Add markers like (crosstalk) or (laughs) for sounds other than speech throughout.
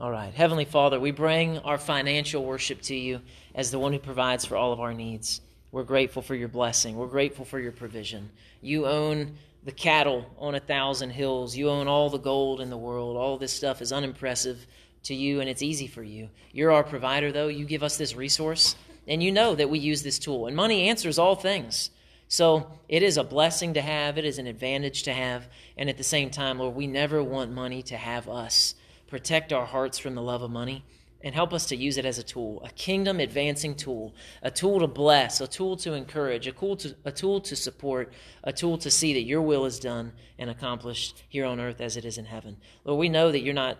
All right. Heavenly Father, we bring our financial worship to you as the one who provides for all of our needs. We're grateful for your blessing. We're grateful for your provision. You own the cattle on a thousand hills. You own all the gold in the world. All this stuff is unimpressive to you and it's easy for you. You're our provider, though. You give us this resource, and you know that we use this tool. And money answers all things. So it is a blessing to have, it is an advantage to have. And at the same time, Lord, we never want money to have us. Protect our hearts from the love of money and help us to use it as a tool, a kingdom advancing tool, a tool to bless, a tool to encourage, a, tool to, a tool to support, a tool to see that your will is done and accomplished here on earth as it is in heaven. Lord, we know that you're not,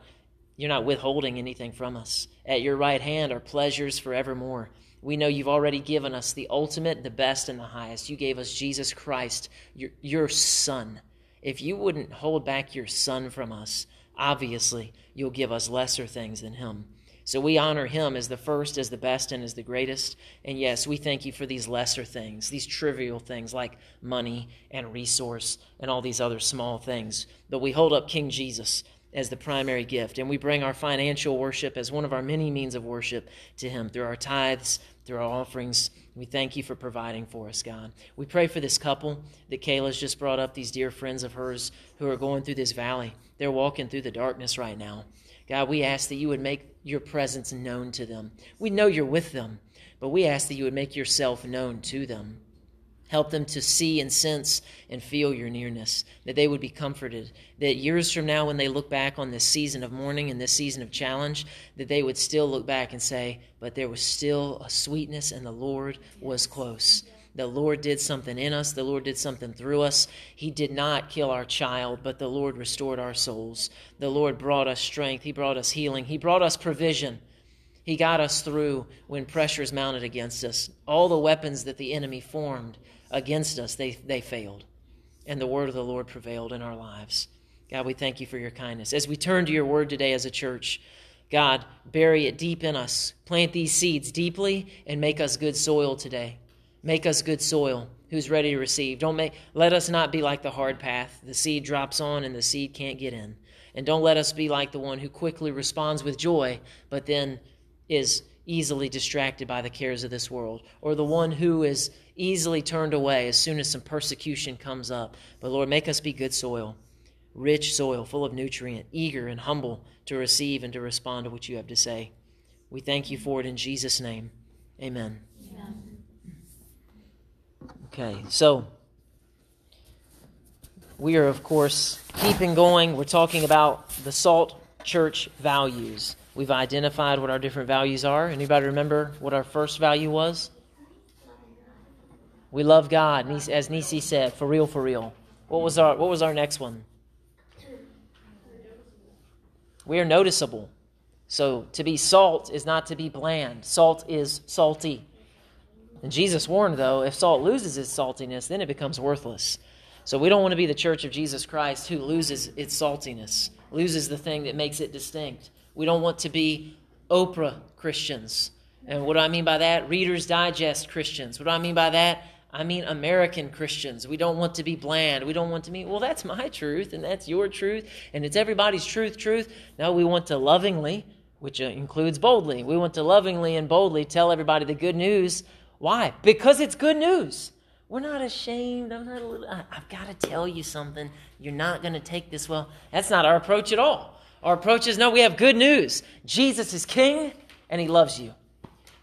you're not withholding anything from us. At your right hand are pleasures forevermore. We know you've already given us the ultimate, the best, and the highest. You gave us Jesus Christ, your, your Son. If you wouldn't hold back your Son from us, obviously you'll give us lesser things than Him. So we honor him as the first, as the best, and as the greatest. And yes, we thank you for these lesser things, these trivial things like money and resource and all these other small things. But we hold up King Jesus as the primary gift, and we bring our financial worship as one of our many means of worship to him through our tithes, through our offerings. We thank you for providing for us, God. We pray for this couple that Kayla's just brought up, these dear friends of hers who are going through this valley. They're walking through the darkness right now. God, we ask that you would make your presence known to them. We know you're with them, but we ask that you would make yourself known to them. Help them to see and sense and feel your nearness, that they would be comforted, that years from now, when they look back on this season of mourning and this season of challenge, that they would still look back and say, But there was still a sweetness, and the Lord was close. The Lord did something in us. The Lord did something through us. He did not kill our child, but the Lord restored our souls. The Lord brought us strength. He brought us healing. He brought us provision. He got us through when pressures mounted against us. All the weapons that the enemy formed against us, they, they failed. And the word of the Lord prevailed in our lives. God, we thank you for your kindness. As we turn to your word today as a church, God, bury it deep in us. Plant these seeds deeply and make us good soil today. Make us good soil who's ready to receive. Don't make let us not be like the hard path. The seed drops on and the seed can't get in. And don't let us be like the one who quickly responds with joy, but then is easily distracted by the cares of this world, or the one who is easily turned away as soon as some persecution comes up. But Lord, make us be good soil, rich soil, full of nutrient, eager and humble to receive and to respond to what you have to say. We thank you for it in Jesus' name. Amen. Okay, so we are, of course, keeping going. We're talking about the Salt Church values. We've identified what our different values are. Anybody remember what our first value was? We love God, as Nisi said, for real, for real. What was our What was our next one? We are noticeable. So to be salt is not to be bland. Salt is salty. And Jesus warned, though, if salt loses its saltiness, then it becomes worthless. So we don't want to be the church of Jesus Christ who loses its saltiness, loses the thing that makes it distinct. We don't want to be Oprah Christians. And what do I mean by that? Reader's Digest Christians. What do I mean by that? I mean American Christians. We don't want to be bland. We don't want to be, well, that's my truth and that's your truth and it's everybody's truth, truth. No, we want to lovingly, which uh, includes boldly, we want to lovingly and boldly tell everybody the good news why? Because it's good news. We're not ashamed. I'm not a little, I, I've got to tell you something. You're not going to take this well. That's not our approach at all. Our approach is no, we have good news. Jesus is king and he loves you.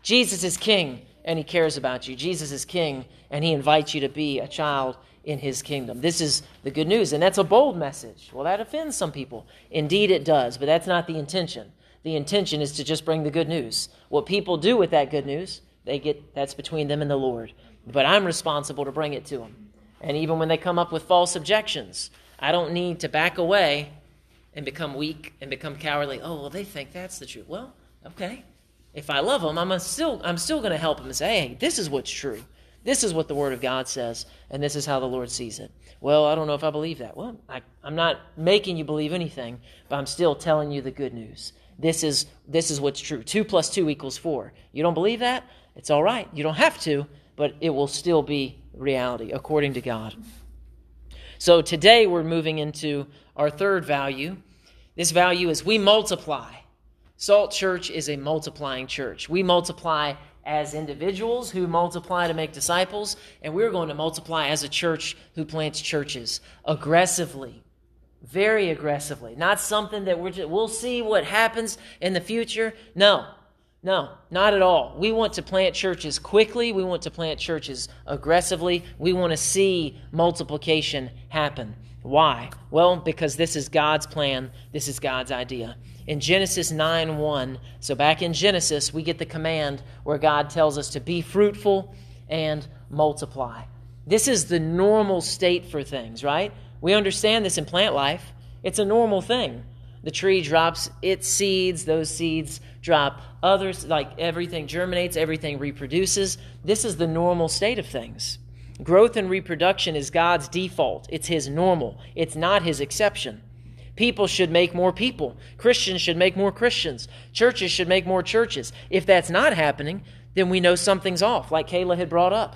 Jesus is king and he cares about you. Jesus is king and he invites you to be a child in his kingdom. This is the good news, and that's a bold message. Well, that offends some people. Indeed, it does, but that's not the intention. The intention is to just bring the good news. What people do with that good news they get that's between them and the Lord. But I'm responsible to bring it to them. And even when they come up with false objections, I don't need to back away and become weak and become cowardly. Oh, well, they think that's the truth. Well, okay. If I love them, I'm still I'm still going to help them and say, "Hey, this is what's true. This is what the Word of God says, and this is how the Lord sees it." Well, I don't know if I believe that. Well, I, I'm not making you believe anything, but I'm still telling you the good news. This is this is what's true. Two plus two equals four. You don't believe that? It's all right. You don't have to, but it will still be reality according to God. So today we're moving into our third value. This value is we multiply. Salt Church is a multiplying church. We multiply as individuals who multiply to make disciples, and we're going to multiply as a church who plants churches aggressively, very aggressively. Not something that we're just, we'll see what happens in the future. No, no, not at all. We want to plant churches quickly. We want to plant churches aggressively. We want to see multiplication happen. Why? Well, because this is God's plan, this is God's idea. In Genesis 9 1, so back in Genesis, we get the command where God tells us to be fruitful and multiply. This is the normal state for things, right? We understand this in plant life. It's a normal thing. The tree drops its seeds, those seeds drop others, like everything germinates, everything reproduces. This is the normal state of things. Growth and reproduction is God's default, it's His normal, it's not His exception. People should make more people. Christians should make more Christians. Churches should make more churches. If that's not happening, then we know something's off, like Kayla had brought up.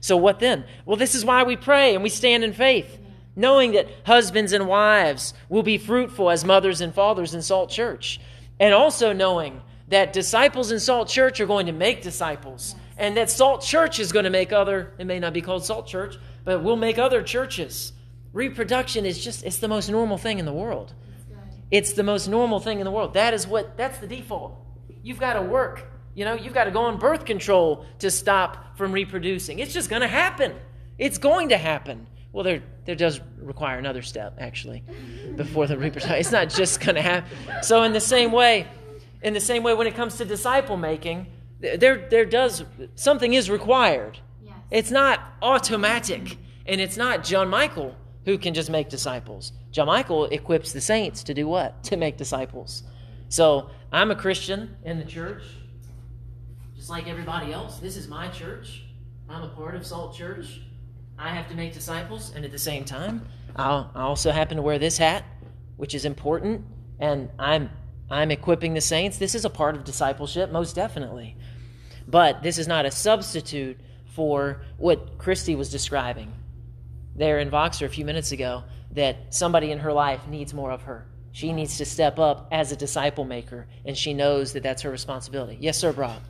So, what then? Well, this is why we pray and we stand in faith, knowing that husbands and wives will be fruitful as mothers and fathers in Salt Church, and also knowing that disciples in Salt Church are going to make disciples and that Salt Church is going to make other, it may not be called Salt Church, but we'll make other churches. Reproduction is just, it's the most normal thing in the world. It's the most normal thing in the world. That is what, that's the default. You've got to work. You know, you've got to go on birth control to stop from reproducing. It's just going to happen. It's going to happen. Well, there, there does require another step, actually, before the reproduction. It's not just going to happen. So, in the same way, in the same way, when it comes to disciple making, there, there does something is required. Yes. It's not automatic, and it's not John Michael who can just make disciples. John Michael equips the saints to do what? To make disciples. So I'm a Christian in the church, just like everybody else. This is my church. I'm a part of Salt Church. I have to make disciples, and at the same time, I'll, I also happen to wear this hat, which is important, and I'm I'm equipping the saints. This is a part of discipleship, most definitely. But this is not a substitute for what Christy was describing there in Voxer a few minutes ago that somebody in her life needs more of her. She needs to step up as a disciple maker, and she knows that that's her responsibility. Yes, sir, Brock.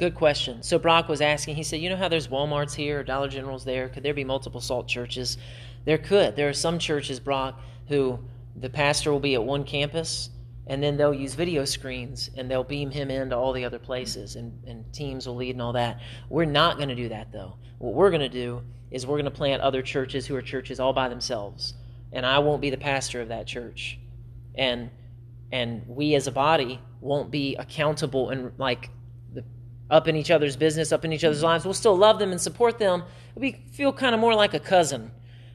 Good question. So Brock was asking, he said, You know how there's Walmarts here, Dollar Generals there? Could there be multiple salt churches? There could. There are some churches, Brock, who the pastor will be at one campus and then they'll use video screens and they'll beam him into all the other places and, and teams will lead and all that. We're not going to do that though. What we're going to do is we're going to plant other churches who are churches all by themselves. And I won't be the pastor of that church. And and we as a body won't be accountable and like up in each other's business, up in each other's lives. We'll still love them and support them. We feel kind of more like a cousin,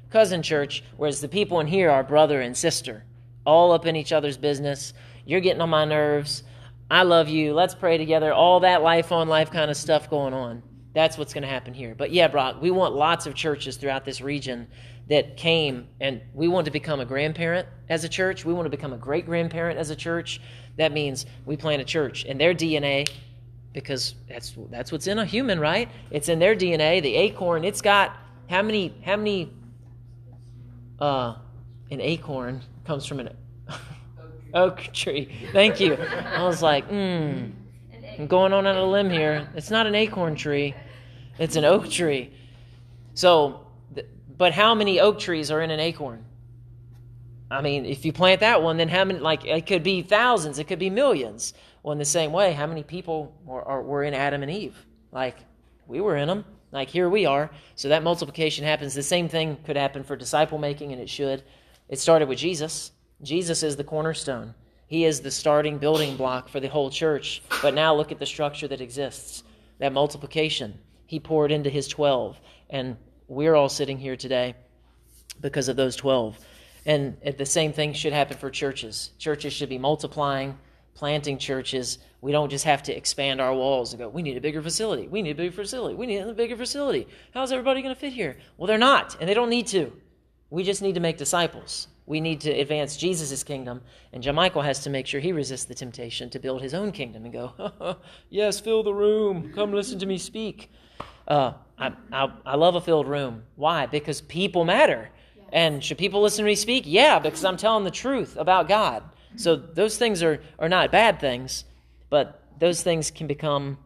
cousin church, whereas the people in here are brother and sister, all up in each other's business. You're getting on my nerves. I love you. Let's pray together. All that life on life kind of stuff going on. That's what's going to happen here. But yeah, Brock, we want lots of churches throughout this region that came and we want to become a grandparent as a church. We want to become a great grandparent as a church. That means we plant a church and their DNA because that's that's what's in a human, right? It's in their DNA. The acorn, it's got how many how many uh an acorn comes from an (laughs) oak tree. Thank you. I was like, hmm. I'm going on on a limb here. It's not an acorn tree. It's an oak tree. So, but how many oak trees are in an acorn? I mean, if you plant that one, then how many? Like, it could be thousands. It could be millions. Well, in the same way, how many people were, are, were in Adam and Eve? Like, we were in them. Like, here we are. So that multiplication happens. The same thing could happen for disciple making, and it should. It started with Jesus. Jesus is the cornerstone. He is the starting building block for the whole church. But now look at the structure that exists that multiplication. He poured into his 12. And we're all sitting here today because of those 12. And the same thing should happen for churches. Churches should be multiplying planting churches, we don't just have to expand our walls and go, we need a bigger facility. We need a bigger facility. We need a bigger facility. How's everybody going to fit here? Well, they're not, and they don't need to. We just need to make disciples. We need to advance Jesus' kingdom, and John Michael has to make sure he resists the temptation to build his own kingdom and go, (laughs) yes, fill the room. Come listen to me speak. Uh, I, I, I, love a filled room. Why? Because people matter. Yes. And should people listen to me speak? Yeah, because I'm telling the truth about God. So those things are, are not bad things, but those things can become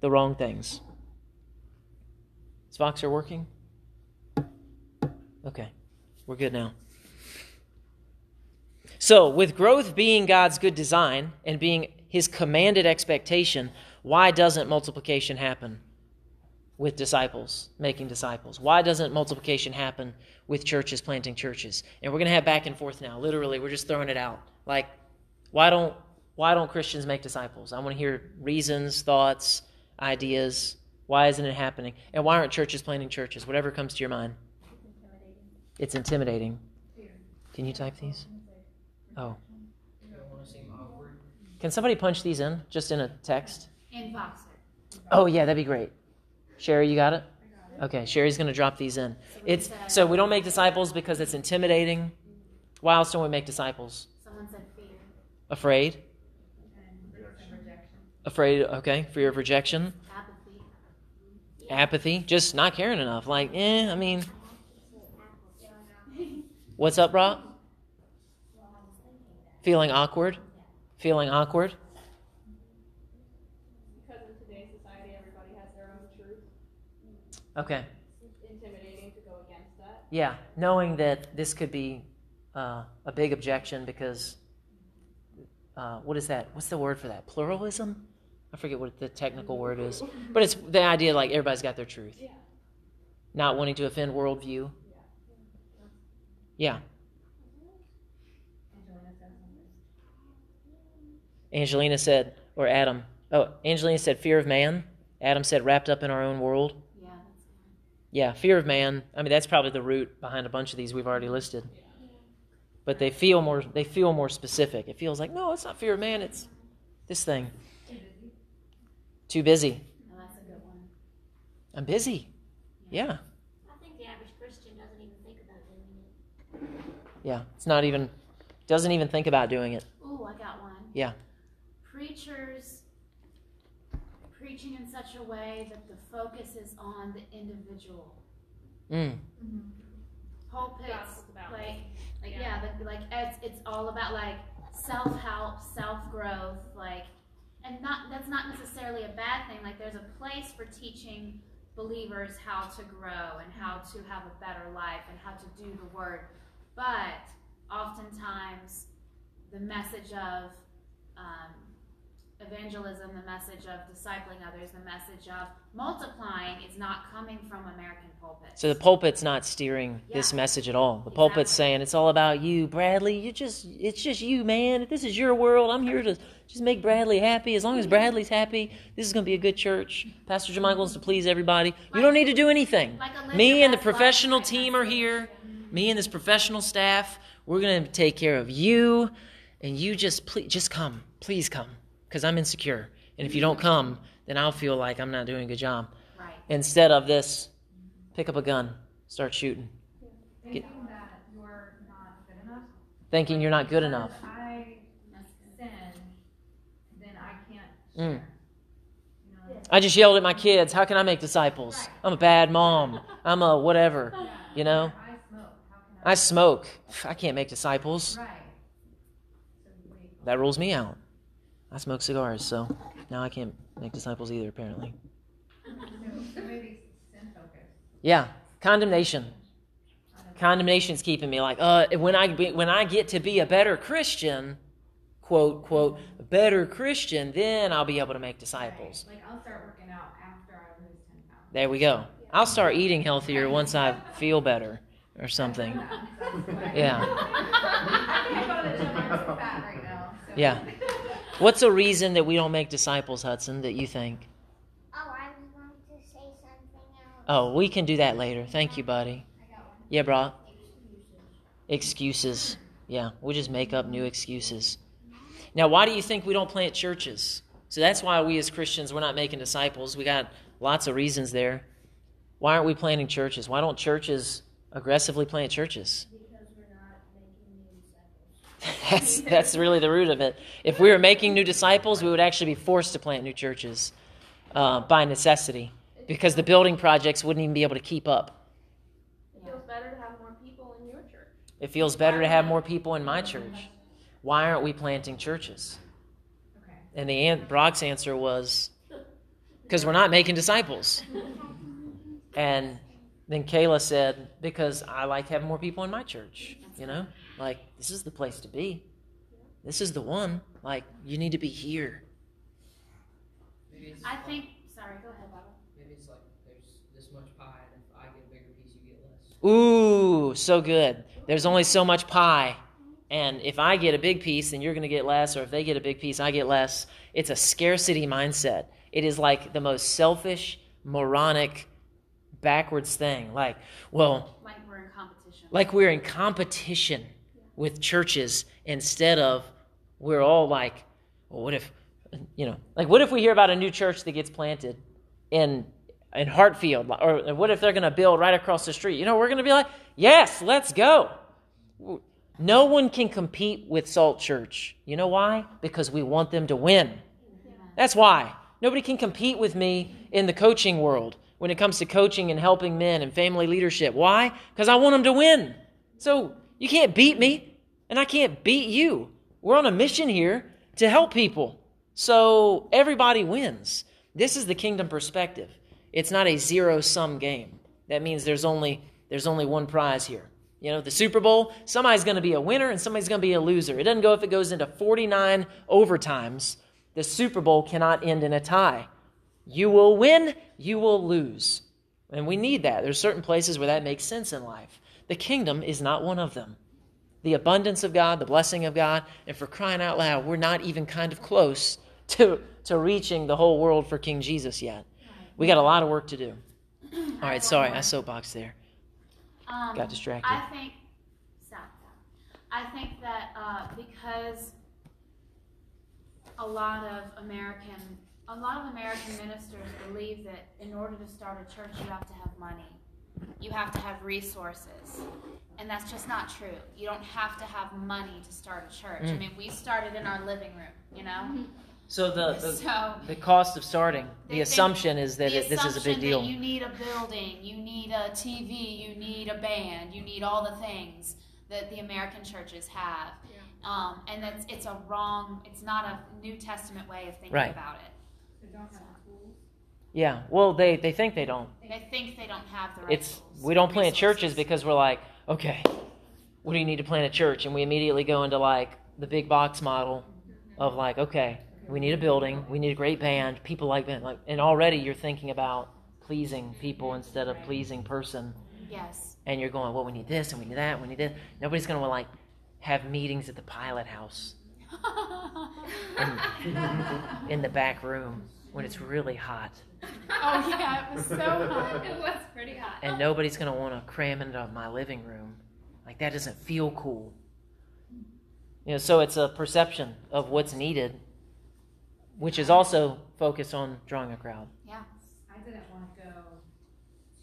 the wrong things. Is Voxer working? Okay, we're good now. So, with growth being God's good design and being his commanded expectation, why doesn't multiplication happen with disciples, making disciples? Why doesn't multiplication happen with churches planting churches? And we're going to have back and forth now. Literally, we're just throwing it out. Like, why don't why don't Christians make disciples? I want to hear reasons, thoughts, ideas. Why isn't it happening? And why aren't churches planting churches? Whatever comes to your mind. It's intimidating. Can you type these? Oh. Can somebody punch these in just in a text? In Voxer. Oh yeah, that'd be great. Sherry, you got it? Okay, Sherry's going to drop these in. It's so we don't make disciples because it's intimidating. Why else don't we make disciples? Someone said fear. Afraid. Afraid. Okay, fear of rejection. Apathy. Apathy. Just not caring enough. Like, eh. I mean, What's up, Rob? Feeling awkward? Feeling awkward? Because in today's society, everybody has their own truth. Okay. Intimidating to go against that. Yeah, knowing that this could be uh, a big objection because uh, what is that? What's the word for that? Pluralism? I forget what the technical word is, but it's the idea like everybody's got their truth. Yeah. Not wanting to offend worldview. Yeah. Angelina said, or Adam. Oh, Angelina said, fear of man. Adam said, wrapped up in our own world. Yeah. Yeah, fear of man. I mean, that's probably the root behind a bunch of these we've already listed. But they feel more. They feel more specific. It feels like no, it's not fear of man. It's this thing. Too busy. No, that's a good one. I'm busy. Yeah. I think the average Christian doesn't even think about doing it. Yeah, it's not even, doesn't even think about doing it. Oh, I got one. Yeah. Preachers preaching in such a way that the focus is on the individual. Mm. Mm-hmm. Pulpits, like, like yeah, yeah the, like it's it's all about like self help, self growth, like, and not that's not necessarily a bad thing. Like, there's a place for teaching believers how to grow and how to have a better life and how to do the word. But oftentimes, the message of um, evangelism, the message of discipling others, the message of multiplying is not coming from American pulpits. So the pulpit's not steering yeah. this message at all. The pulpit's saying it's all about you, Bradley. You just it's just you, man. This is your world. I'm here to just make Bradley happy. As long as Bradley's happy, this is going to be a good church. Pastor Jim wants to please everybody. Like, you don't need to do anything. Like Me and the professional team are here. Me and this professional staff, we're going to take care of you and you just please just come. Please come because I'm insecure. And if you don't come, then I'll feel like I'm not doing a good job. Right. Instead of this, pick up a gun, start shooting. Thinking Get, that you're not good enough. Thinking you're not good enough. I sin, then I can't. Mm. I just yelled at my kids. How can I make disciples? I'm a bad mom. I'm a whatever. (laughs) You know? I smoke. I smoke. I can't make disciples. Right. That rules me out. I smoke cigars, so now I can't make disciples either, apparently. Yeah, condemnation. Condemnation's keeping me like, uh, when I be, when I get to be a better Christian, quote quote, better Christian, then I'll be able to make disciples. Like I'll start working out after I lose ten pounds. There we go. I'll start eating healthier once I feel better or something. Yeah. Yeah. What's a reason that we don't make disciples, Hudson, that you think? Oh, I was going to say something else. Oh, we can do that later. Thank you, buddy. Yeah, bro. Excuses. Yeah, we'll just make up new excuses. Now, why do you think we don't plant churches? So that's why we as Christians, we're not making disciples. We got lots of reasons there. Why aren't we planting churches? Why don't churches aggressively plant churches? Because (laughs) we're not That's that's really the root of it. If we were making new disciples, we would actually be forced to plant new churches uh, by necessity because the building projects wouldn't even be able to keep up. It feels better to have more people in your church. It feels better to have more people in my church. Why aren't we planting churches? Okay. And the an- Brock's answer was because we're not making disciples. (laughs) And then Kayla said, because I like having more people in my church. You know, like this is the place to be. This is the one. Like you need to be here. Maybe it's I like- think. Sorry, go ahead, Baba. maybe it's like there's this much pie, and if I get a bigger piece, you get less. Ooh, so good. There's only so much pie. And if I get a big piece, then you're going to get less. Or if they get a big piece, I get less. It's a scarcity mindset. It is like the most selfish, moronic, backwards thing. Like, well, Like we're in competition. like we're in competition with churches instead of we're all like, well, what if, you know, like what if we hear about a new church that gets planted in in Hartfield, or what if they're going to build right across the street? You know, we're going to be like, yes, let's go. No one can compete with Salt Church. You know why? Because we want them to win. That's why. Nobody can compete with me in the coaching world when it comes to coaching and helping men and family leadership. Why? Because I want them to win. So you can't beat me, and I can't beat you. We're on a mission here to help people. So everybody wins. This is the kingdom perspective. It's not a zero sum game. That means there's only there's only one prize here. You know, the Super Bowl, somebody's going to be a winner and somebody's going to be a loser. It doesn't go if it goes into 49 overtimes. The Super Bowl cannot end in a tie. You will win, you will lose. And we need that. There's certain places where that makes sense in life. The kingdom is not one of them. The abundance of God, the blessing of God, and for crying out loud, we're not even kind of close to, to reaching the whole world for King Jesus yet. We got a lot of work to do. All right, sorry, I soapboxed there. Um, Got distracted. I think, stop. I think that uh, because a lot of American, a lot of American ministers believe that in order to start a church, you have to have money, you have to have resources, and that's just not true. You don't have to have money to start a church. I Mm. mean, we started in our living room, you know. So the, the, So the cost of starting, They the think- assumption is that it, this is a big deal. That you need a building, you need a TV, you need a band, you need all the things that the American churches have. Um, and that's it's a wrong. It's not a New Testament way of thinking Right. about it. They don't have the. Yeah, well, they, they think they don't. They think they don't have the right. It's tools, we don't plant churches because we're like, okay, what do you need to plant a church? And we immediately go into like the big box model of like, okay, we need a building, we need a great band, people like band, like, and already you're thinking about pleasing people instead of pleasing person, Yes. and you're going, well, we need this and we need that, and we need this. Nobody's gonna like have meetings at the pilot house (laughs) in, in the back room when it's really hot. (laughs) oh yeah, it was so hot. It was pretty hot. and nobody's going to want to cram into my living room. Like that doesn't feel cool. You know, so it's a perception of what's needed, which is also focused on drawing a crowd. Yeah. I didn't want to go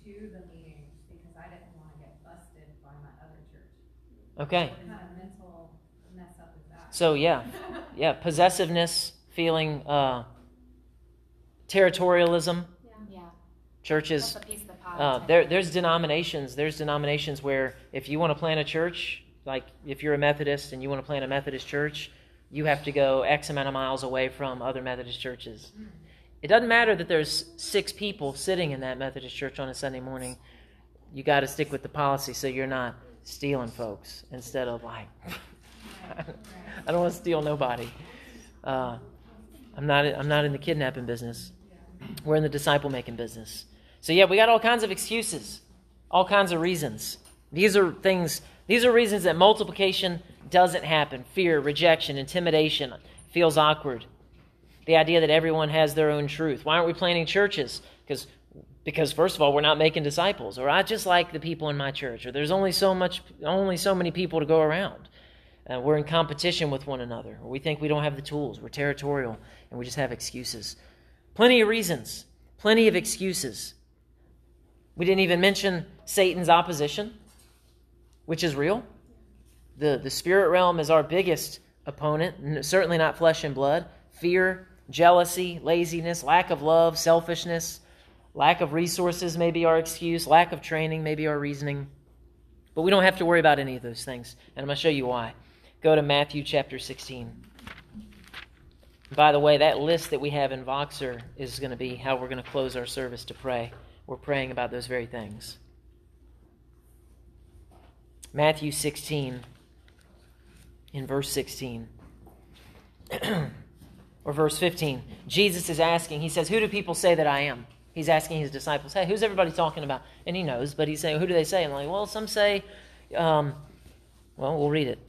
to the meetings because I didn't want to get busted by my other church. Okay, What kind of mental mess up is that? so yeah, (laughs) yeah, possessiveness, feeling, uh, territorialism. Yeah. Churches, That's a piece of the pie. uh, there, there's denominations. There's denominations where if you want to plant a church, like if you're a Methodist and you want to plant a Methodist church, you have to go X amount of miles away from other Methodist churches. It doesn't matter that there's six people sitting in that Methodist church on a Sunday morning. You got to stick with the policy so you're not stealing folks instead of like, (laughs) I don't want to steal nobody. Uh, I'm not. I'm not in the kidnapping business. We're in the disciple making business. So yeah, we got all kinds of excuses, all kinds of reasons. These are things. These are reasons that multiplication doesn't happen. Fear, rejection, intimidation, feels awkward. The idea that everyone has their own truth. Why aren't we planting churches? Because because first of all, we're not making disciples, or I just like the people in my church, or there's only so much, only so many people to go around. Uh, we're in competition with one another, or we think we don't have the tools. We're territorial, and we just have excuses. Plenty of reasons, plenty of excuses. We didn't even mention Satan's opposition, which is real. The, the spirit realm is our biggest opponent, certainly not flesh and blood. Fear, jealousy, laziness, lack of love, selfishness, lack of resources may be our excuse, lack of training may be our reasoning. But we don't have to worry about any of those things. And I'm going to show you why. Go to Matthew chapter 16. By the way, that list that we have in Voxer is going to be how we're going to close our service to pray. We're praying about those very things. Matthew 16, in verse 16, (clears throat) or verse 15, Jesus is asking, he says, Who do people say that I am? He's asking his disciples, Hey, who's everybody talking about? And he knows, but he's saying, Who do they say? And I'm like, Well, some say, um, well, we'll read it.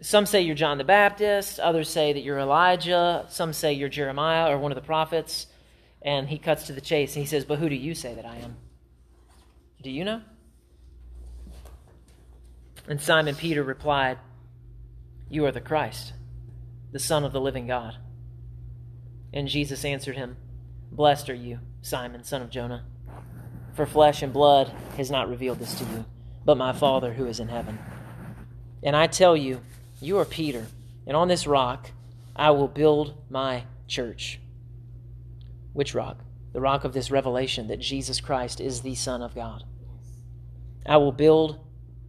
Some say you're John the Baptist, others say that you're Elijah, some say you're Jeremiah or one of the prophets. And he cuts to the chase and he says, But who do you say that I am? Do you know? And Simon Peter replied, You are the Christ, the Son of the living God. And Jesus answered him, Blessed are you, Simon, son of Jonah, for flesh and blood has not revealed this to you, but my Father who is in heaven. And I tell you, you are Peter, and on this rock I will build my church. Which rock? The rock of this revelation that Jesus Christ is the Son of God. I will build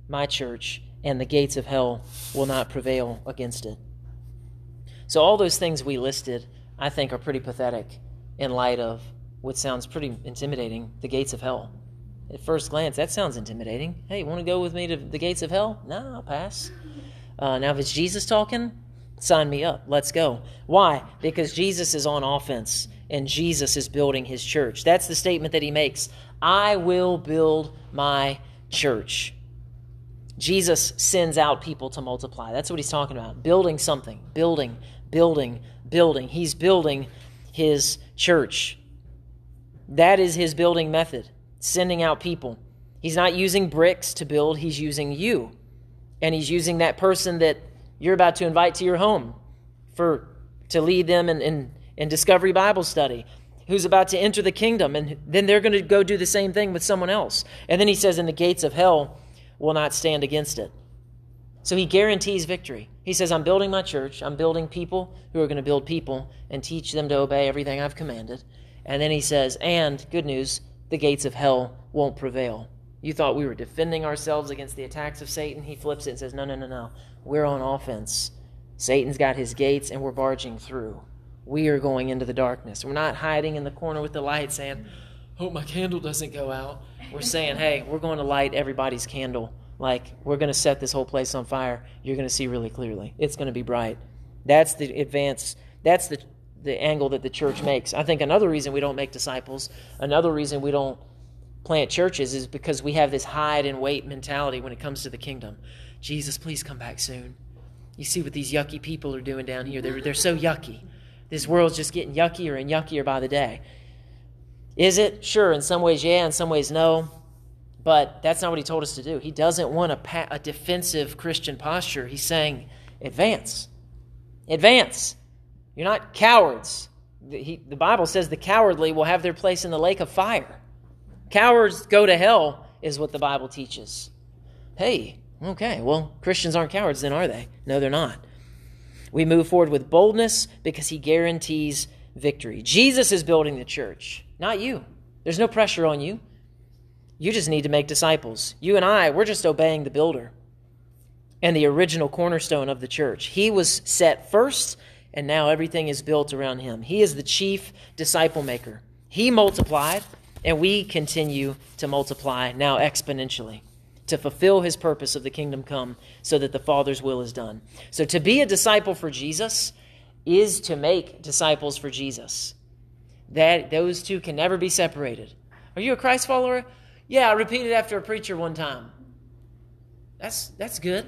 my church, and the gates of hell will not prevail against it. So, all those things we listed, I think, are pretty pathetic in light of what sounds pretty intimidating the gates of hell. At first glance, that sounds intimidating. Hey, want to go with me to the gates of hell? No, I'll pass. Uh, now, if it's Jesus talking, sign me up. Let's go. Why? Because Jesus is on offense and Jesus is building his church. That's the statement that he makes I will build my church. Jesus sends out people to multiply. That's what he's talking about. Building something, building, building, building. He's building his church. That is his building method, sending out people. He's not using bricks to build, he's using you. And he's using that person that you're about to invite to your home for to lead them in, in, in discovery Bible study who's about to enter the kingdom, and then they're going to go do the same thing with someone else. And then he says, And the gates of hell will not stand against it. So he guarantees victory. He says, I'm building my church. I'm building people who are going to build people and teach them to obey everything I've commanded. And then he says, And good news, the gates of hell won't prevail. You thought we were defending ourselves against the attacks of Satan. He flips it and says, No, no, no, no. We're on offense. Satan's got his gates and we're barging through. We are going into the darkness. We're not hiding in the corner with the light saying, Hope my candle doesn't go out. We're saying, Hey, we're going to light everybody's candle. Like, we're going to set this whole place on fire. You're going to see really clearly. It's going to be bright. That's the advance. That's the, the angle that the church makes. I think another reason we don't make disciples, another reason we don't plant churches is because we have this hide and wait mentality when it comes to the kingdom. Jesus, please come back soon. You see what these yucky people are doing down here. They're, they're so yucky. This world's just getting yuckier and yuckier by the day. Is it? Sure, in some ways, yeah, in some ways, no. But that's not what he told us to do. He doesn't want a, pa- a defensive Christian posture. He's saying, advance. Advance. You're not cowards. The, he, the Bible says the cowardly will have their place in the lake of fire. Cowards go to hell, is what the Bible teaches. Hey, okay, well, Christians aren't cowards then, are they? No, they're not. We move forward with boldness because he guarantees victory. Jesus is building the church, not you. There's no pressure on you. You just need to make disciples. You and I, we're just obeying the builder and the original cornerstone of the church. He was set first, and now everything is built around him. He is the chief disciple maker. He multiplied, and we continue to multiply now exponentially to fulfill his purpose of the kingdom come so that the Father's will is done. So to be a disciple for Jesus is to make disciples for Jesus. That those two can never be separated. Are you a Christ follower? Yeah, I repeated after a preacher one time. That's that's good.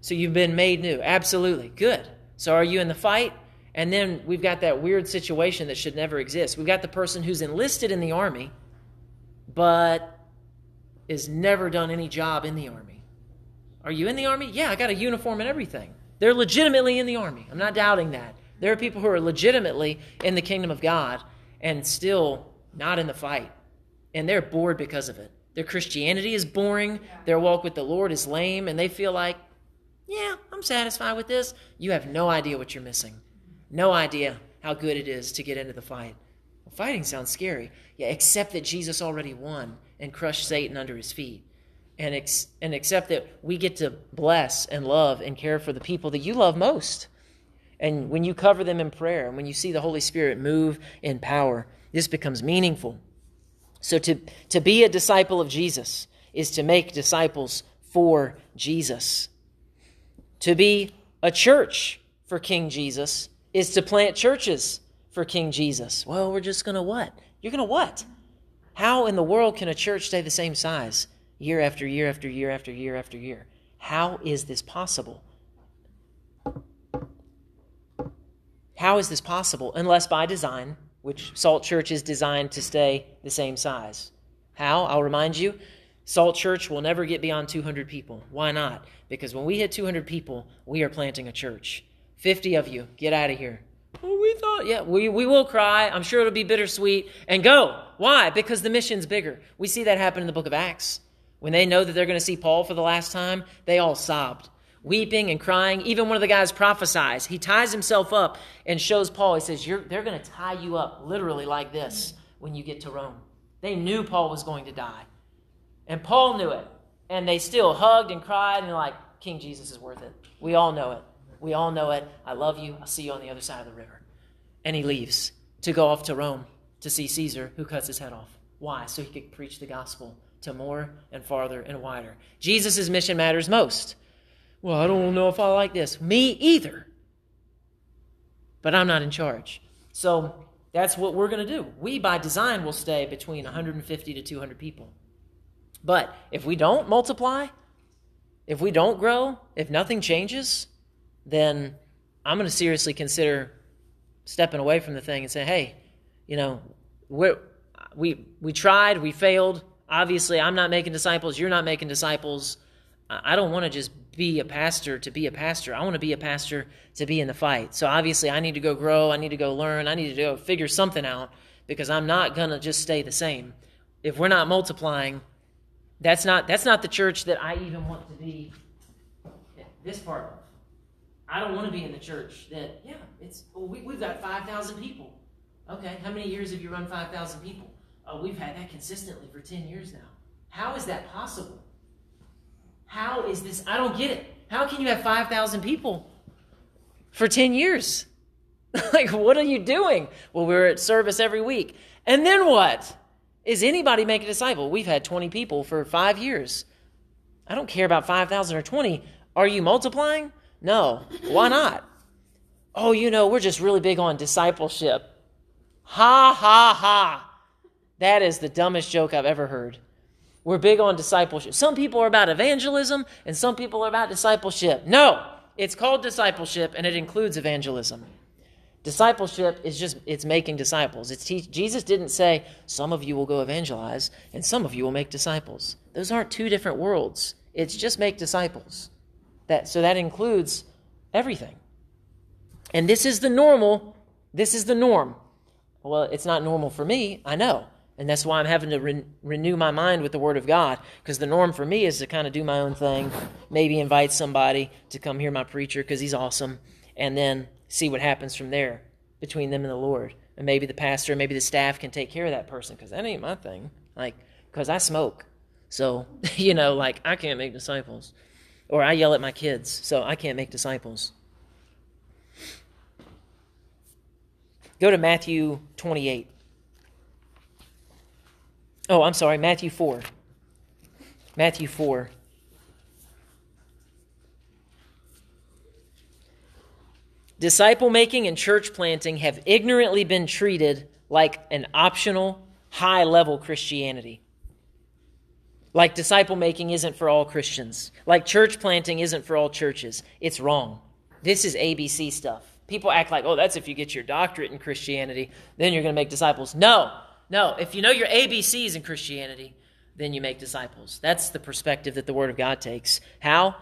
So you've been made new. Absolutely. Good. So are you in the fight? And then we've got that weird situation that should never exist. We've got the person who's enlisted in the army, but has never done any job in the army. Are you in the army? Yeah, I got a uniform and everything. They're legitimately in the army. I'm not doubting that. There are people who are legitimately in the kingdom of God and still not in the fight. And they're bored because of it. Their Christianity is boring. Their walk with the Lord is lame, and they feel like, yeah, I'm satisfied with this. You have no idea what you're missing. No idea how good it is to get into the fight. Well, fighting sounds scary. Yeah, except that Jesus already won and crushed Satan under his feet. And, ex- and accept that we get to bless and love and care for the people that you love most. And when you cover them in prayer and when you see the Holy Spirit move in power, this becomes meaningful. So to, to be a disciple of Jesus is to make disciples for Jesus. To be a church for King Jesus is to plant churches for King Jesus. Well, we're just going to what? You're going to what? How in the world can a church stay the same size year after year after year after year after year? How is this possible? How is this possible? Unless by design, which Salt Church is designed to stay the same size. How? I'll remind you Salt Church will never get beyond 200 people. Why not? Because when we hit 200 people, we are planting a church. 50 of you, get out of here. Well, we thought, yeah, we, we will cry. I'm sure it'll be bittersweet. And go. Why? Because the mission's bigger. We see that happen in the book of Acts. When they know that they're going to see Paul for the last time, they all sobbed, weeping and crying. Even one of the guys prophesies. He ties himself up and shows Paul. He says, They're going to tie you up literally like this when you get to Rome. They knew Paul was going to die. And Paul knew it. And they still hugged and cried and like, King Jesus is worth it. We all know it. We all know it. I love you. I'll see you on the other side of the river. And he leaves to go off to Rome to see Caesar, who cuts his head off. Why? So he could preach the gospel to more and farther and wider. Jesus' mission matters most. Well, I don't know if I like this. Me either. But I'm not in charge. So that's what we're going to do. We, by design, will stay between 150 to 200 people. But if we don't multiply, if we don't grow, if nothing changes, then I'm going to seriously consider stepping away from the thing and say, hey, you know, we we tried, we failed. Obviously, I'm not making disciples. You're not making disciples. I don't want to just be a pastor to be a pastor. I want to be a pastor to be in the fight. So obviously, I need to go grow. I need to go learn. I need to go figure something out because I'm not going to just stay the same. If we're not multiplying, that's not that's not the church that I even want to be this part. I don't want to be in the church that, yeah, it's, well, we, we've got 5,000 people. Okay, how many years have you run 5,000 people? Oh, we've had that consistently for 10 years now. How is that possible? How is this? I don't get it. How can you have 5,000 people for 10 years? (laughs) like, what are you doing? Well, we're at service every week. And then what? Is anybody making a disciple? We've had 20 people for five years. I don't care about 5,000 or 20. Are you multiplying? No. Why not? Oh, you know, we're just really big on discipleship. Ha, ha, ha. That is the dumbest joke I've ever heard. We're big on discipleship. Some people are about evangelism and some people are about discipleship. No, it's called discipleship and it includes evangelism. Discipleship is just it's making disciples. It's te- Jesus didn't say some of you will go evangelize and some of you will make disciples. Those aren't two different worlds. It's just make disciples. That, so that includes everything. And this is the normal. This is the norm. Well, it's not normal for me, I know. And that's why I'm having to re- renew my mind with the Word of God, because the norm for me is to kind of do my own thing, maybe invite somebody to come hear my preacher because he's awesome, and then see what happens from there between them and the Lord. And maybe the pastor, maybe the staff can take care of that person, because that ain't my thing. Like, because I smoke. So, (laughs) you know, like, I can't make disciples. Or I yell at my kids, so I can't make disciples. Go to Matthew 28. Oh, I'm sorry, Matthew 4. Matthew 4. Disciple making and church planting have ignorantly been treated like an optional, high level Christianity. Like disciple making isn't for all Christians. Like church planting isn't for all churches. It's wrong. This is ABC stuff. People act like, oh, that's if you get your doctorate in Christianity, then you're going to make disciples. No, no. If you know your ABCs in Christianity, then you make disciples. That's the perspective that the Word of God takes. How?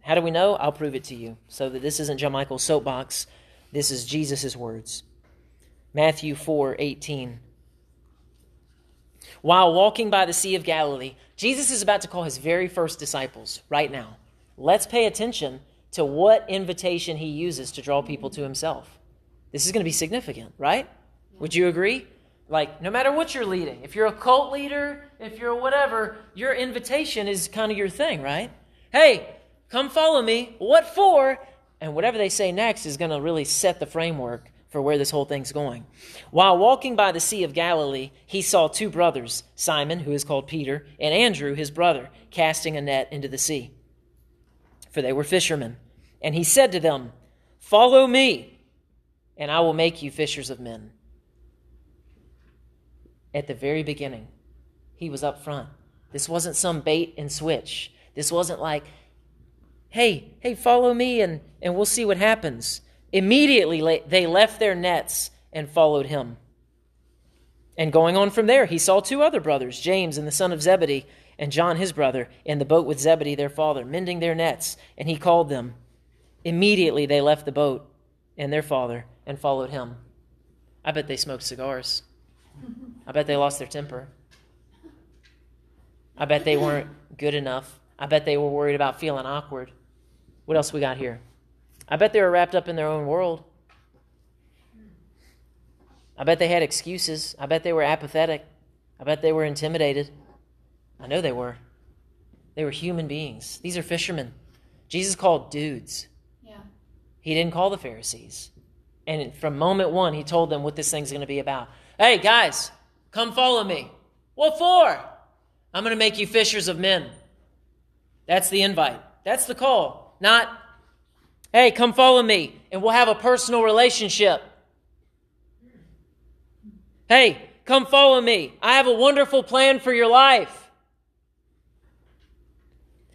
How do we know? I'll prove it to you. So that this isn't John Michael's soapbox. This is Jesus' words. Matthew 4 18. While walking by the Sea of Galilee, Jesus is about to call his very first disciples right now. Let's pay attention to what invitation he uses to draw people to himself. This is going to be significant, right? Would you agree? Like, no matter what you're leading, if you're a cult leader, if you're whatever, your invitation is kind of your thing, right? Hey, come follow me. What for? And whatever they say next is going to really set the framework for where this whole thing's going. While walking by the Sea of Galilee, he saw two brothers, Simon, who is called Peter, and Andrew, his brother, casting a net into the sea. For they were fishermen. And he said to them, Follow me, and I will make you fishers of men. At the very beginning, he was up front. This wasn't some bait and switch. This wasn't like, hey, hey, follow me and, and we'll see what happens. Immediately they left their nets and followed him. And going on from there, he saw two other brothers, James and the son of Zebedee, and John his brother, in the boat with Zebedee their father, mending their nets, and he called them. Immediately they left the boat and their father and followed him. I bet they smoked cigars. I bet they lost their temper. I bet they weren't good enough. I bet they were worried about feeling awkward. What else we got here? I bet they were wrapped up in their own world. I bet they had excuses. I bet they were apathetic. I bet they were intimidated. I know they were. They were human beings. These are fishermen. Jesus called dudes. Yeah. He didn't call the Pharisees. And from moment one, he told them what this thing's going to be about. Hey, guys, come follow me. What for? I'm going to make you fishers of men. That's the invite. That's the call. Not, Hey, come follow me and we'll have a personal relationship. Hey, come follow me. I have a wonderful plan for your life.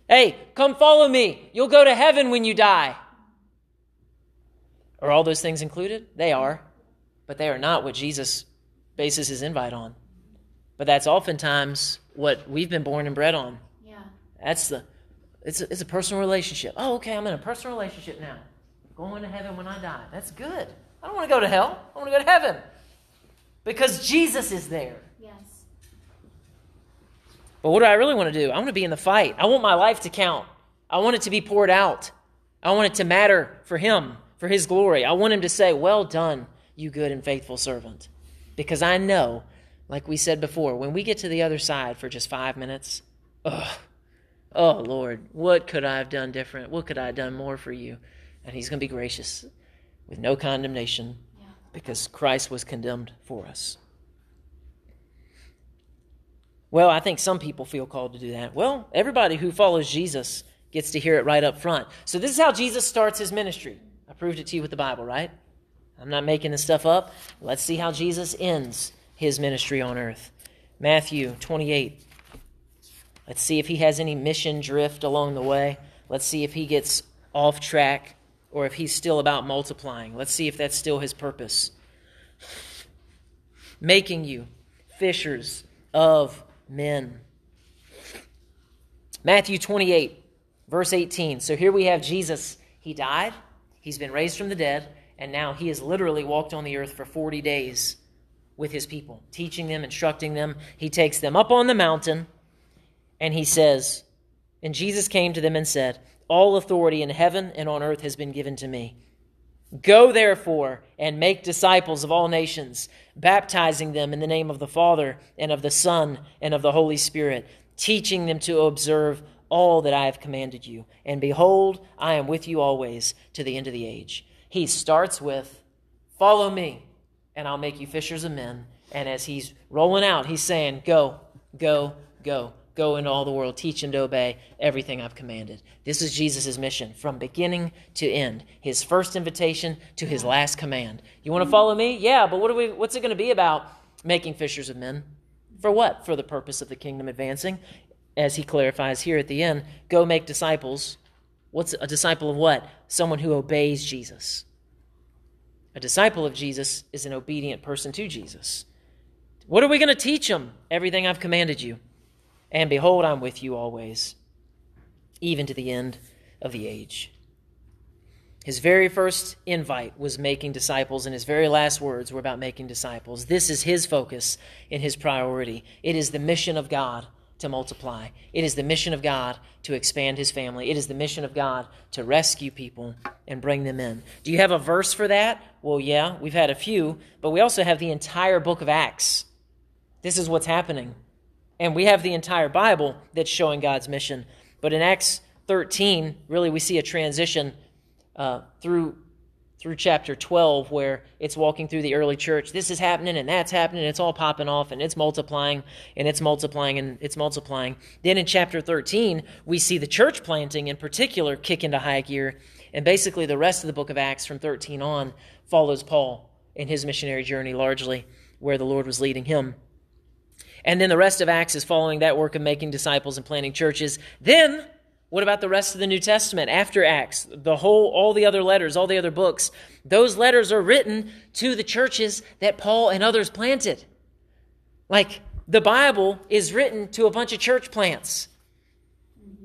Hey, come follow me. You'll go to heaven when you die. Are all those things included? They are. But they are not what Jesus bases his invite on. But that's oftentimes what we've been born and bred on. Yeah. That's the it's a, it's a personal relationship. Oh, okay, I'm in a personal relationship now. Going to heaven when I die. That's good. I don't want to go to hell. I want to go to heaven. Because Jesus is there. Yes. But what do I really want to do? I want to be in the fight. I want my life to count. I want it to be poured out. I want it to matter for Him, for His glory. I want Him to say, Well done, you good and faithful servant. Because I know, like we said before, when we get to the other side for just five minutes, ugh, Oh, Lord, what could I have done different? What could I have done more for you? And He's going to be gracious with no condemnation Yeah. because Christ was condemned for us. Well, I think some people feel called to do that. Well, everybody who follows Jesus gets to hear it right up front. So, this is how Jesus starts his ministry. I proved it to you with the Bible, right? I'm not making this stuff up. Let's see how Jesus ends his ministry on earth. Matthew 28. Let's see if he has any mission drift along the way. Let's see if he gets off track or if he's still about multiplying. Let's see if that's still his purpose. Making you fishers of men. Matthew 28, verse 18. So here we have Jesus. He died, he's been raised from the dead, and now he has literally walked on the earth for 40 days with his people, teaching them, instructing them. He takes them up on the mountain and he says, And Jesus came to them and said, All authority in heaven and on earth has been given to me. Go therefore and make disciples of all nations, baptizing them in the name of the Father and of the Son and of the Holy Spirit, teaching them to observe all that I have commanded you. And behold, I am with you always to the end of the age. He starts with, Follow me, and I'll make you fishers of men. And as he's rolling out, he's saying, Go, go, go. Go into all the world, teach and obey everything I've commanded. This is Jesus' mission from beginning to end. His first invitation to his last command. You want to follow me? Yeah, but what are we what's it going to be about? Making fishers of men. For what? For the purpose of the kingdom advancing. As he clarifies here at the end, go make disciples. What's a disciple of what? Someone who obeys Jesus. A disciple of Jesus is an obedient person to Jesus. What are we going to teach them? Everything I've commanded you. And behold, I'm with you always, even to the end of the age. His very first invite was making disciples, and his very last words were about making disciples. This is his focus and his priority. It is the mission of God to multiply. It is the mission of God to expand his family. It is the mission of God to rescue people and bring them in. Do you have a verse for that? Well, yeah, we've had a few, but we also have the entire book of Acts. This is what's happening. And we have the entire Bible that's showing God's mission. But in Acts 13, really, we see a transition uh, through through chapter 12 where it's walking through the early church. This is happening and that's happening. And it's all popping off and it's multiplying and it's multiplying and it's multiplying. Then in chapter 13 we see the church planting in particular kick into high gear. And basically the rest of the book of acts from 13 on follows paul in his missionary journey largely where the lord was leading him and then the rest of acts is following that work of making disciples and planting churches then what about the rest of the New Testament after Acts? The whole, all the other letters, all the other books. Those letters are written to the churches that Paul and others planted. Like the Bible is written to a bunch of church plants.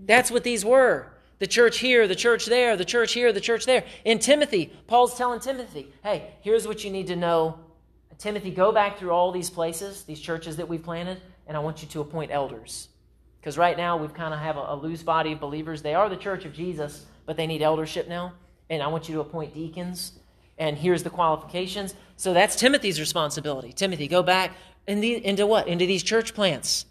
That's what these were. The church here, the church there, the church here, the church there. In Timothy, Paul's telling Timothy, hey, here's what you need to know. Timothy, go back through all these places, these churches that we've planted, and I want you to appoint elders. Because right now we've kind of have a, a loose body of believers. They are the church of Jesus, but they need eldership now. And I want you to appoint deacons. And here's the qualifications. So that's Timothy's responsibility. Timothy, go back in the, into what? Into these church plants.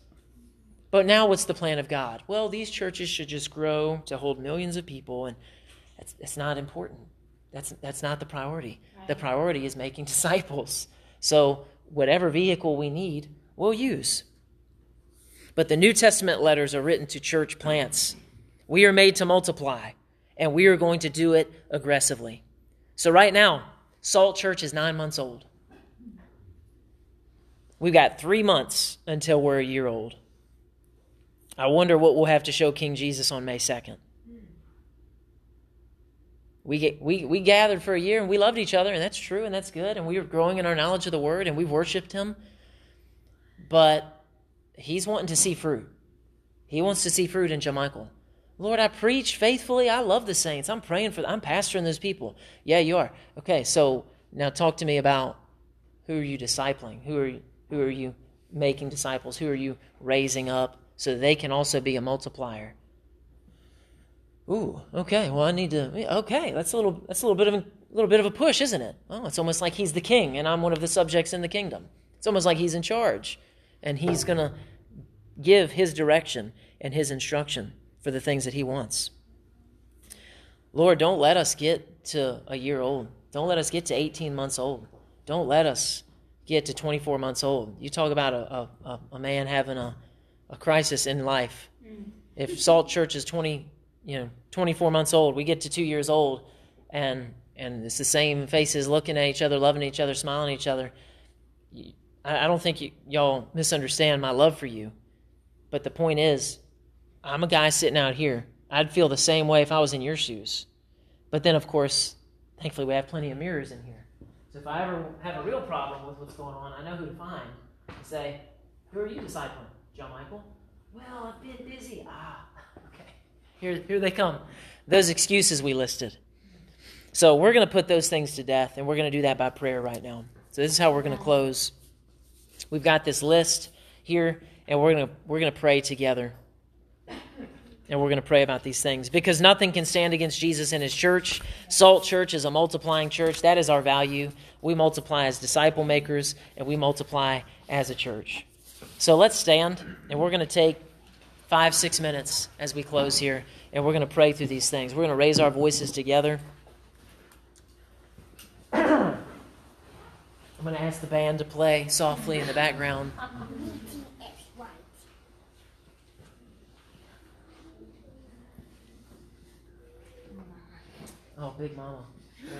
But now what's the plan of God? Well, these churches should just grow to hold millions of people, and that's, that's not important. That's, that's not the priority. Right. The priority is making (laughs) disciples. So whatever vehicle we need, we'll use. But the New Testament letters are written to church plants. We are made to multiply, and we are going to do it aggressively. So, right now, Salt Church is nine months old. We've got three months until we're a year old. I wonder what we'll have to show King Jesus on May 2nd. We, get, we, we gathered for a year and we loved each other, and that's true and that's good, and we were growing in our knowledge of the Word and we worshiped Him. But he's wanting to see fruit. He wants to see fruit in John Michael. Lord, I preach faithfully. I love the saints. I'm praying for I'm pastoring those people. Yeah, you are. Okay, so now talk to me about who are you discipling? Who are you, who are you making disciples? Who are you raising up so they can also be a multiplier? Ooh, okay. Well, I need to. Okay, that's a little. That's a little bit of a little bit of a push, isn't it? Oh, it's almost like he's the king, and I'm one of the subjects in the kingdom. It's almost like he's in charge and He's going to give His direction and His instruction for the things that He wants. Lord, don't let us get to a year old. Don't let us get to 18 months old. Don't let us get to 24 months old. You talk about a, a, a man having a, a crisis in life. Mm. If Salt Church is 20, you know, 24 months old, we get to two years old, and and it's the same faces looking at each other, loving each other, smiling at each other. I, don't think you, y'all misunderstand my love for you. But the point is, I'm a guy sitting out here. I'd feel the same way if I was in your shoes. But then, of course, thankfully, we have plenty of mirrors in here. So if I ever have a real problem with what's going on, I know who to find and say, Who are you discipling? John Michael? Well, I've been busy. Ah. Here, here they come. Those excuses we listed. So we're going to put those things to death, and we're going to do that by prayer right now. So this is how we're going to close. We've got this list here, and we're going to we're going to pray together. And we're going to pray about these things because nothing can stand against Jesus and his church. Salt Church is a multiplying church. That is our value. We multiply as disciple makers, and we multiply as a church. So let's stand, and we're going to take five, six minutes as we close here, and we're going to pray through these things. We're going to raise our voices together. (clears throat) I'm going to ask the band to play softly in the background. Oh, Big Mama.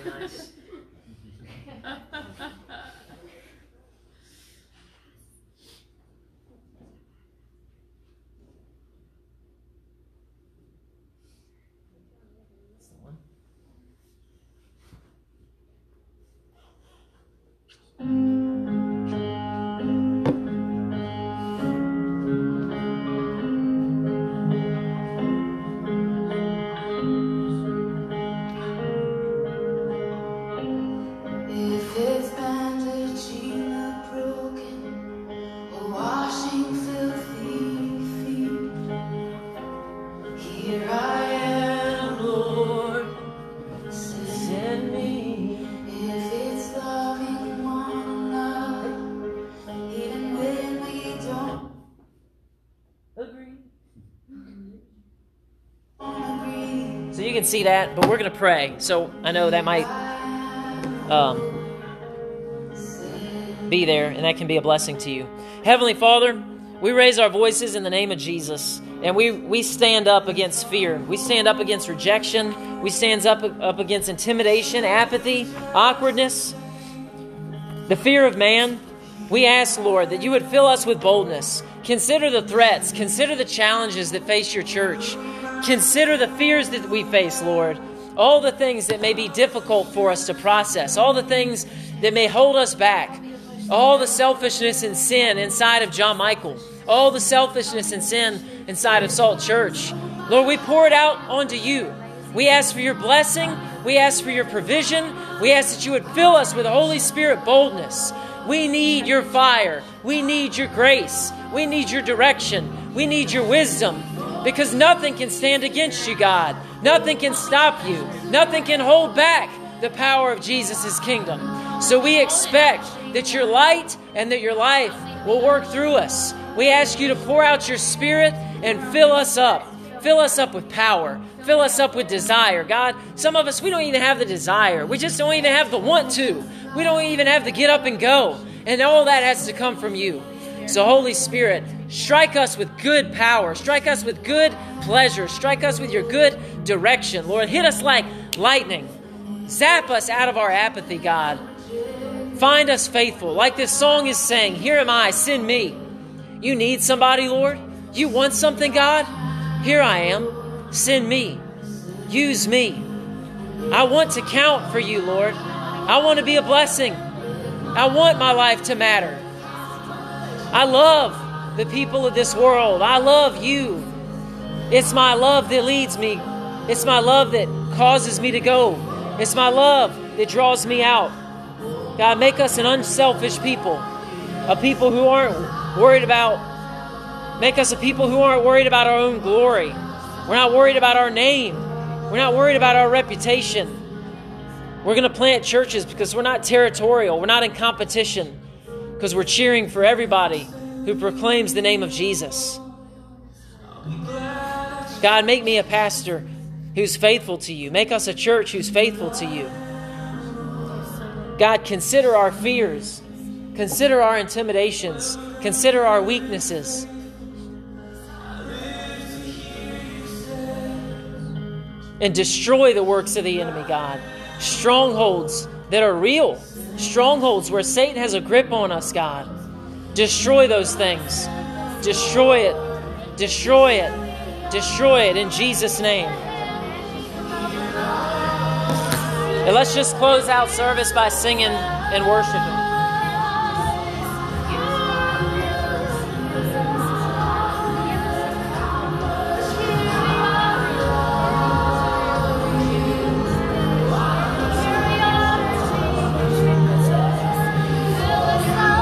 Very nice. (laughs) can see that, but we're going to pray. So I know that might um, be there, and that can be a blessing to you. Heavenly Father, we raise our voices in the name of Jesus, and we, we stand up against fear. We stand up against rejection. We stand up, up against intimidation, apathy, awkwardness, the fear of man. We ask, Lord, that you would fill us with boldness. Consider the threats, consider the challenges that face your church, consider the fears that we face, Lord. All the things that may be difficult for us to process, all the things that may hold us back, all the selfishness and sin inside of John Michael, all the selfishness and sin inside of Salt Church. Lord, we pour it out onto you. We ask for your blessing. We ask for your provision. We ask that you would fill us with Holy Spirit boldness. We need your fire. We need your grace. We need your direction. We need your wisdom. Because nothing can stand against you, God. Nothing can stop you. Nothing can hold back the power of Jesus' kingdom. So we expect that your light and that your life will work through us. We ask you to pour out your spirit and fill us up. Fill us up with power. Fill us up with desire. God, some of us, we don't even have the desire. We just don't even have the want to. We don't even have to get up and go. And all that has to come from you. So, Holy Spirit, strike us with good power. Strike us with good pleasure. Strike us with your good direction. Lord, hit us like lightning. Zap us out of our apathy, God. Find us faithful. Like this song is saying, Here am I, send me. You need somebody, Lord? You want something, God? Here I am. Send me. Use me. I want to count for you, Lord. I want to be a blessing. I want my life to matter. I love the people of this world. I love you. It's my love that leads me. It's my love that causes me to go. It's my love that draws me out. God, make us an unselfish people, a people who aren't worried about, make us a people who aren't worried about our own glory. We're not worried about our name. We're not worried about our reputation. We're going to plant churches because we're not territorial. We're not in competition because we're cheering for everybody who proclaims the name of Jesus. God, make me a pastor who's faithful to you. Make us a church who's faithful to you. God, consider our fears, consider our intimidations, consider our weaknesses. And destroy the works of the enemy, God. Strongholds that are real, strongholds where Satan has a grip on us, God. Destroy those things. Destroy it. Destroy it. Destroy it in Jesus' name. And let's just close out service by singing and worshiping.